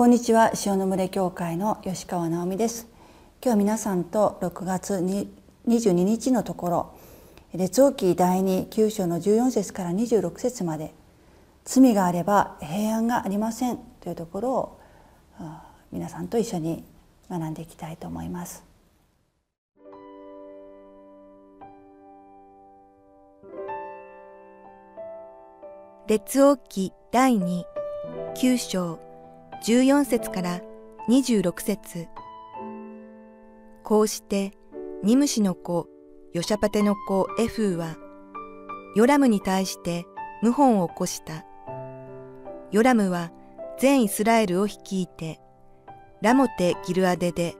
こんにちは。塩の群れ教会の吉川直美です。今日は皆さんと6月に22日のところ列王記第2 9章の14節から26節まで罪があれば平安がありませんというところを皆さんと一緒に学んでいきたいと思います。列王記第2 9章14節から26節。こうしてニムシの子ヨシャパテの子エフーはヨラムに対して謀反を起こした。ヨラムは全イスラエルを率いてラモテ・ギルアデで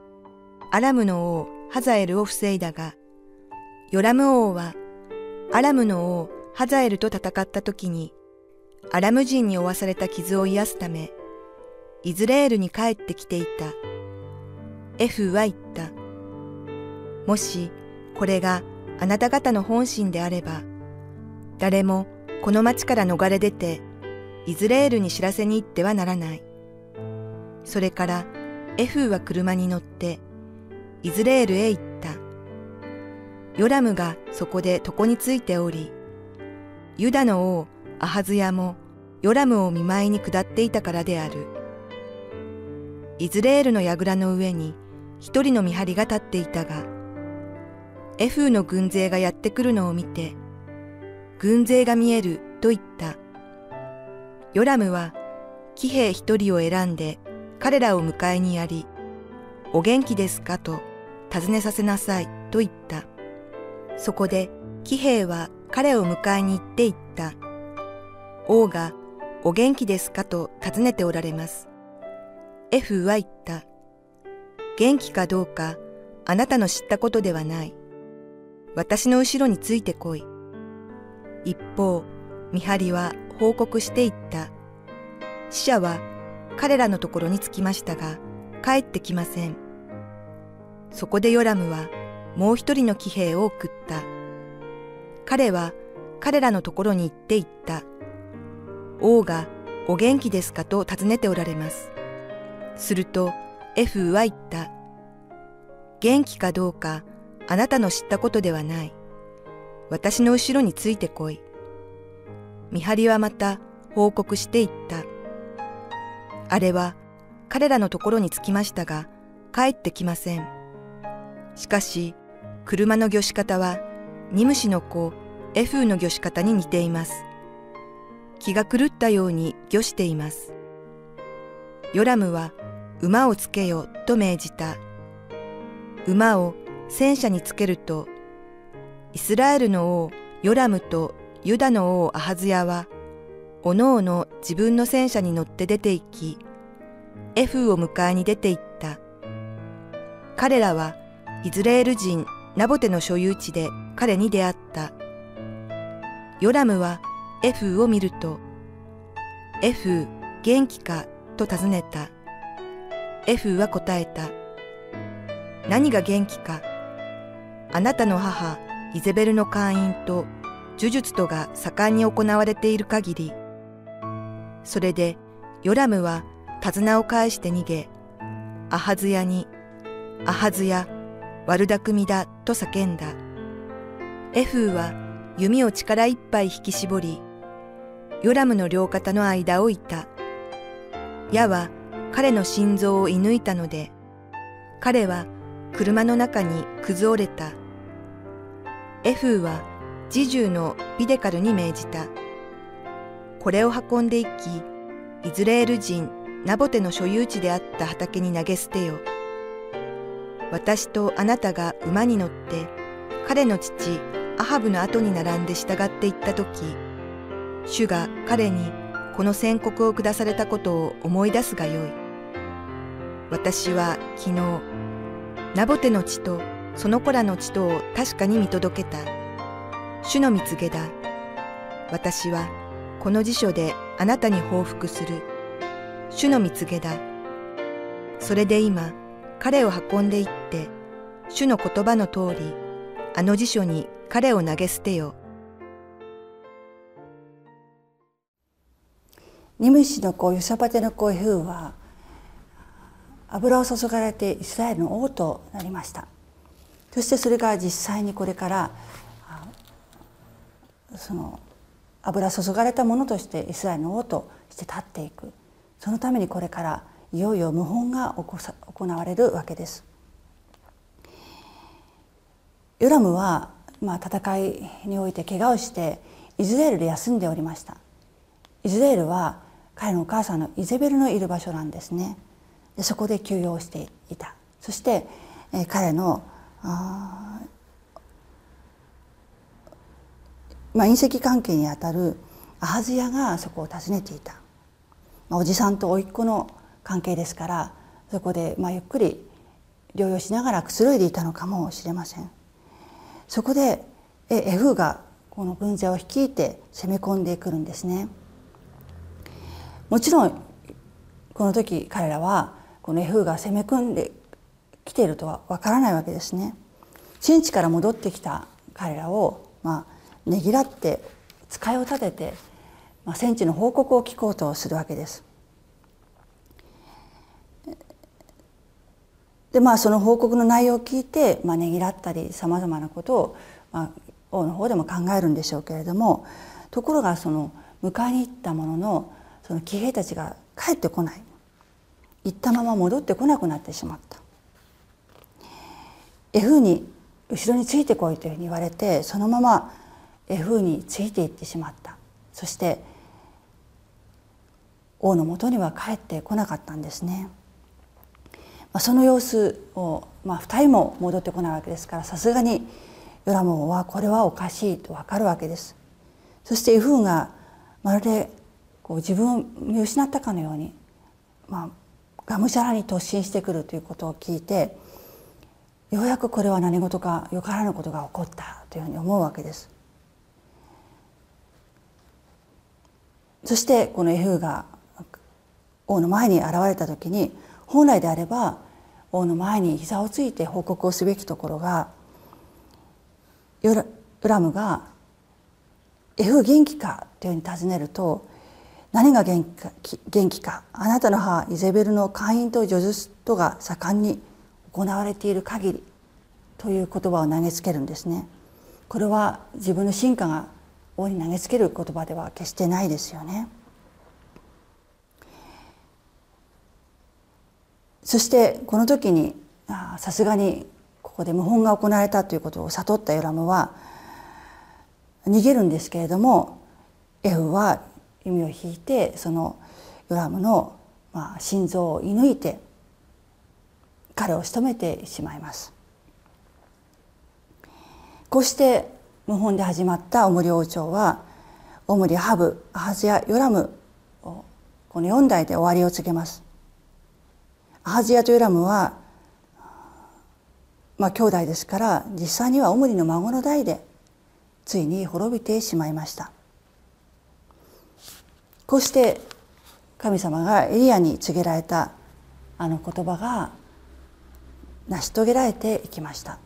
アラムの王ハザエルを防いだがヨラム王はアラムの王ハザエルと戦った時にアラム人に負わされた傷を癒すためイズレールに帰ってきていた。エフは言った。もしこれがあなた方の本心であれば、誰もこの町から逃れ出て、イズレールに知らせに行ってはならない。それからエフは車に乗って、イズレールへ行った。ヨラムがそこで床についており、ユダの王アハズヤもヨラムを見舞いに下っていたからである。イズレールの櫓の上に一人の見張りが立っていたが、エフーの軍勢がやってくるのを見て、軍勢が見えると言った。ヨラムは騎兵一人を選んで彼らを迎えにやり、お元気ですか？と尋ねさせなさいと言った。そこで騎兵は彼を迎えに行って言った。王がお元気ですか？と尋ねておられます。エフは言った。元気かどうかあなたの知ったことではない。私の後ろについてこい。一方、見張りは報告していった。死者は彼らのところに着きましたが、帰ってきません。そこでヨラムはもう一人の騎兵を送った。彼は彼らのところに行って言った。王がお元気ですかと尋ねておられます。すると、エフは言った。元気かどうか、あなたの知ったことではない。私の後ろについてこい。見張りはまた報告していった。あれは彼らのところに着きましたが、帰ってきません。しかし、車の魚し方は、ニムシの子、エフーの魚し方に似ています。気が狂ったように魚しています。ヨラムは馬をつけよと命じた。馬を戦車につけると、イスラエルの王ヨラムとユダの王アハズヤは、おのおの自分の戦車に乗って出て行き、エフを迎えに出て行った。彼らはイズレール人ナボテの所有地で彼に出会った。ヨラムはエフを見ると、エフ元気かと尋ねた。エフは答えた。何が元気か。あなたの母、イゼベルの会員と呪術とが盛んに行われている限り。それで、ヨラムは手綱を返して逃げ、アハズヤに、アハズヤ、悪巧みだと叫んだ。エフーは弓を力いっぱい引き絞り、ヨラムの両肩の間をいた。矢は彼の心臓を射抜いたので、彼は車の中に崩れた。エフーは侍従のビデカルに命じた。これを運んでいき、イズレール人ナボテの所有地であった畑に投げ捨てよ。私とあなたが馬に乗って彼の父アハブの後に並んで従っていったとき、主が彼にこの宣告を下されたことを思い出すがよい。私は昨日、ナボテの地とその子らの地とを確かに見届けた。主の蜜げだ。私はこの辞書であなたに報復する。主の蜜げだ。それで今、彼を運んでいって、主の言葉の通り、あの辞書に彼を投げ捨てよ。ニムシの子ヨサパテの子エフーは油を注がれてイスラエルの王となりました。そしてそれが実際にこれからその油注がれたものとしてイスラエルの王として立っていく。そのためにこれからいよいよ謀反が行われるわけです。ヨラムは、まあ、戦いにおいて怪我をしてイスラエルで休んでおりました。イスラエルは彼のお母さんのイゼベルのいる場所なんですね。そこで休養していたそして、彼のあ、まあ、隕石関係にあたるアハズヤがそこを訪ねていた、まあ、おじさんと甥っ子の関係ですからそこでまあゆっくり療養しながらくつろいでいたのかもしれません。そこでエフがこの軍勢を率いて攻め込んでくるんですね。もちろんこの時彼らはこのエフが攻め込んできているとはわからないわけですね。戦地から戻ってきた彼らをまあねぎらって使いを立てて、まあ、戦地の報告を聞こうとするわけです。でまあその報告の内容を聞いて、まあ、ねぎらったりさまざまなことを、まあ、王の方でも考えるんでしょうけれどもところがその迎えに行ったもののその騎兵たちが帰ってこない行ったまま戻ってこなくなってしまった。F に後ろについてこいというふうに言われてそのまま F についていってしまったそして王のもとには帰ってこなかったんですね。まあ、その様子を、まあ、2人も戻ってこないわけですからさすがにヨラモンはこれはおかしいと分かるわけです。そしてイフがまるでこう自分を見失ったかのように、まあ、がむしゃらに突進してくるということを聞いてようやくこれは何事かよからぬことが起こったというふうに思うわけです。そしてこのエフーが王の前に現れた時に本来であれば王の前に膝をついて報告をすべきところがヨラムが「エフ元気か?」というふうに尋ねると「何が元気か元気かあなたの母イゼベルの会員と叙述とが盛んに行われている限り」という言葉を投げつけるんですね。これは自分の進化が王に投げつける言葉では決してないですよね。そしてこの時にさすがにここで謀反が行われたということを悟ったヨラムは逃げるんですけれどもエフは弓を引いてそのヨラムのまあ心臓を射抜いて彼を仕留めてしまいます。こうして謀反で始まったオムリ王朝はオムリハブアハズヤヨラムこの4代で終わりを告げます。アハジヤとヨラムはまあ兄弟ですから実際にはオムリの孫の代でついに滅びてしまいましたこうして神様がエリアに告げられたあの言葉が成し遂げられていきました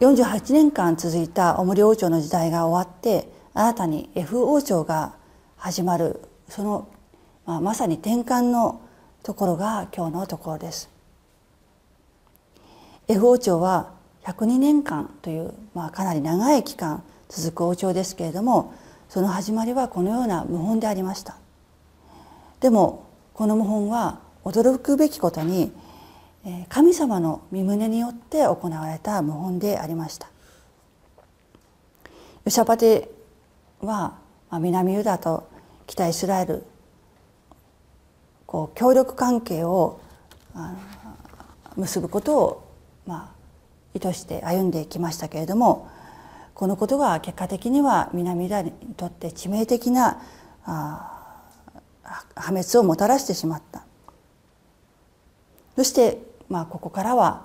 48年間続いたオムリ王朝の時代が終わって新たに F 王朝が始まるその、まあ、まさに転換のところが今日のところです。F 王朝は102年間という、まあ、かなり長い期間続く王朝ですけれどもその始まりはこのような謀反でありました。でもこの謀反は驚くべきことに神様の御胸によって行われた謀反でありました。ヨシャパテは南ユダと北イスラエルこう協力関係を結ぶことをまあ意図して歩んできましたけれどもこのことが結果的には南ユダにとって致命的な破滅をもたらしてしまった。そして、まあ、ここからは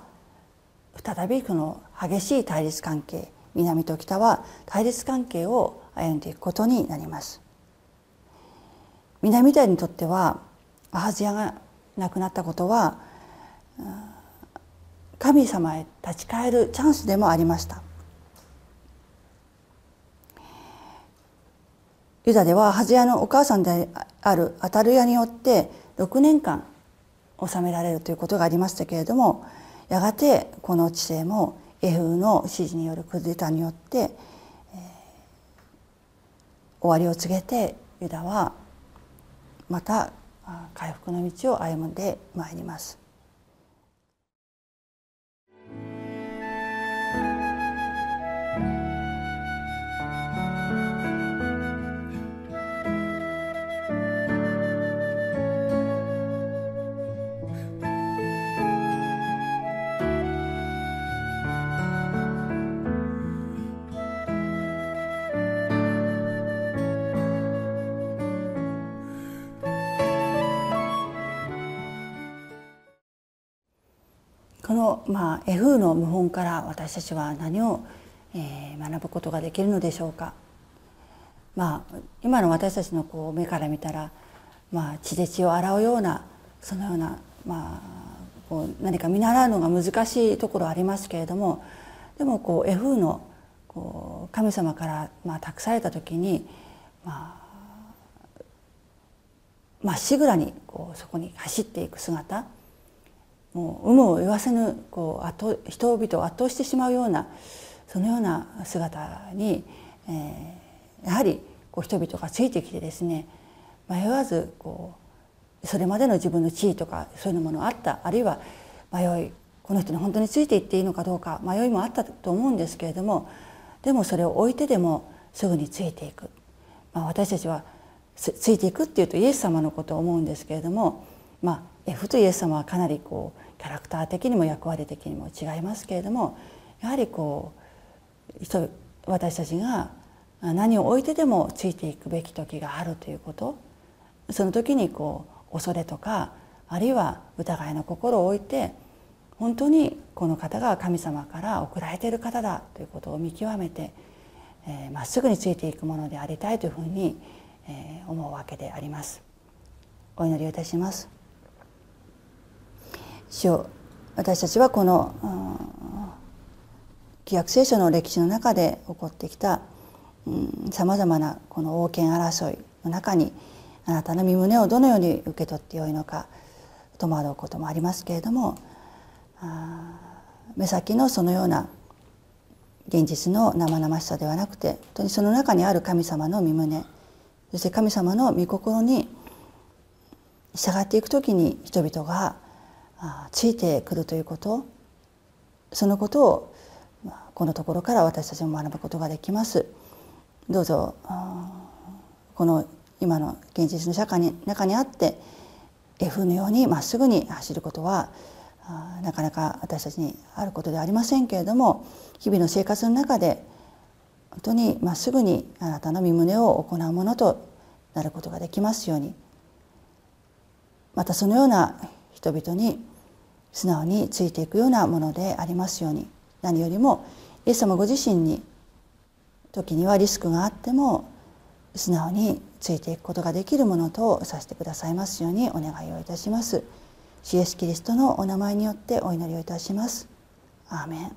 再びこの激しい対立関係南と北は対立関係を歩んでいくことになります。南ユダにとってはアハズヤが亡くなったことは神様へ立ち返るチャンスでもありましたユダではハズヤのお母さんであるアタルヤによって6年間治められるということがありましたけれどもやがてこの治世もエフの指示によるクーデターによって、えー、終わりを告げてユダはまた回復の道を歩んでまいります。まあ、絵風の謀反から私たちは何を、えー、学ぶことができるのでしょうか。まあ、今の私たちのこう目から見たら、まあ、血で血を洗うようなそのような、まあ、こう何か見習うのが難しいところありますけれどもでもこう絵風のこう神様から、まあ、託された時に、まあ、まっしぐらにこうそこに走っていく姿もう有無を言わせぬこう人々を圧倒してしまうようなそのような姿に、えー、やはりこう人々がついてきてですね迷わずこうそれまでの自分の地位とかそういうものあったあるいは迷いこの人に本当についていっていいのかどうか迷いもあったと思うんですけれどもでもそれを置いてでもすぐについていく、まあ、私たちはついていくっていうとイエス様のことを思うんですけれどもまあ F とイエス様はかなりこうキャラクター的にも役割的にも違いますけれどもやはりこう私たちが何を置いてでもついていくべき時があるということその時にこう恐れとかあるいは疑いの心を置いて本当にこの方が神様から送られている方だということを見極めてま、えー、っすぐについていくものでありたいというふうに、えー、思うわけであります。お祈りいたします。主を私たちはこの旧約聖書の歴史の中で起こってきたさまざまなこの王権争いの中にあなたの身胸をどのように受け取ってよいのか戸惑うこともありますけれども目先のそのような現実の生々しさではなくて本当にその中にある神様の身胸そして神様の御心に従っていく時に人々がついてくるということそのことをこのところから私たちも学ぶことができます。どうぞこの今の現実の社会に中にあって F のようにまっすぐに走ることはなかなか私たちにあることではありませんけれども日々の生活の中で本当にまっすぐにあなたの身旨を行うものとなることができますようにまたそのような人々に素直についていくようなものでありますように何よりもイエス様ご自身に時にはリスクがあっても素直についていくことができるものとさせてくださいますようにお願いをいたします。主イエスキリストのお名前によってお祈りをいたします。アーメン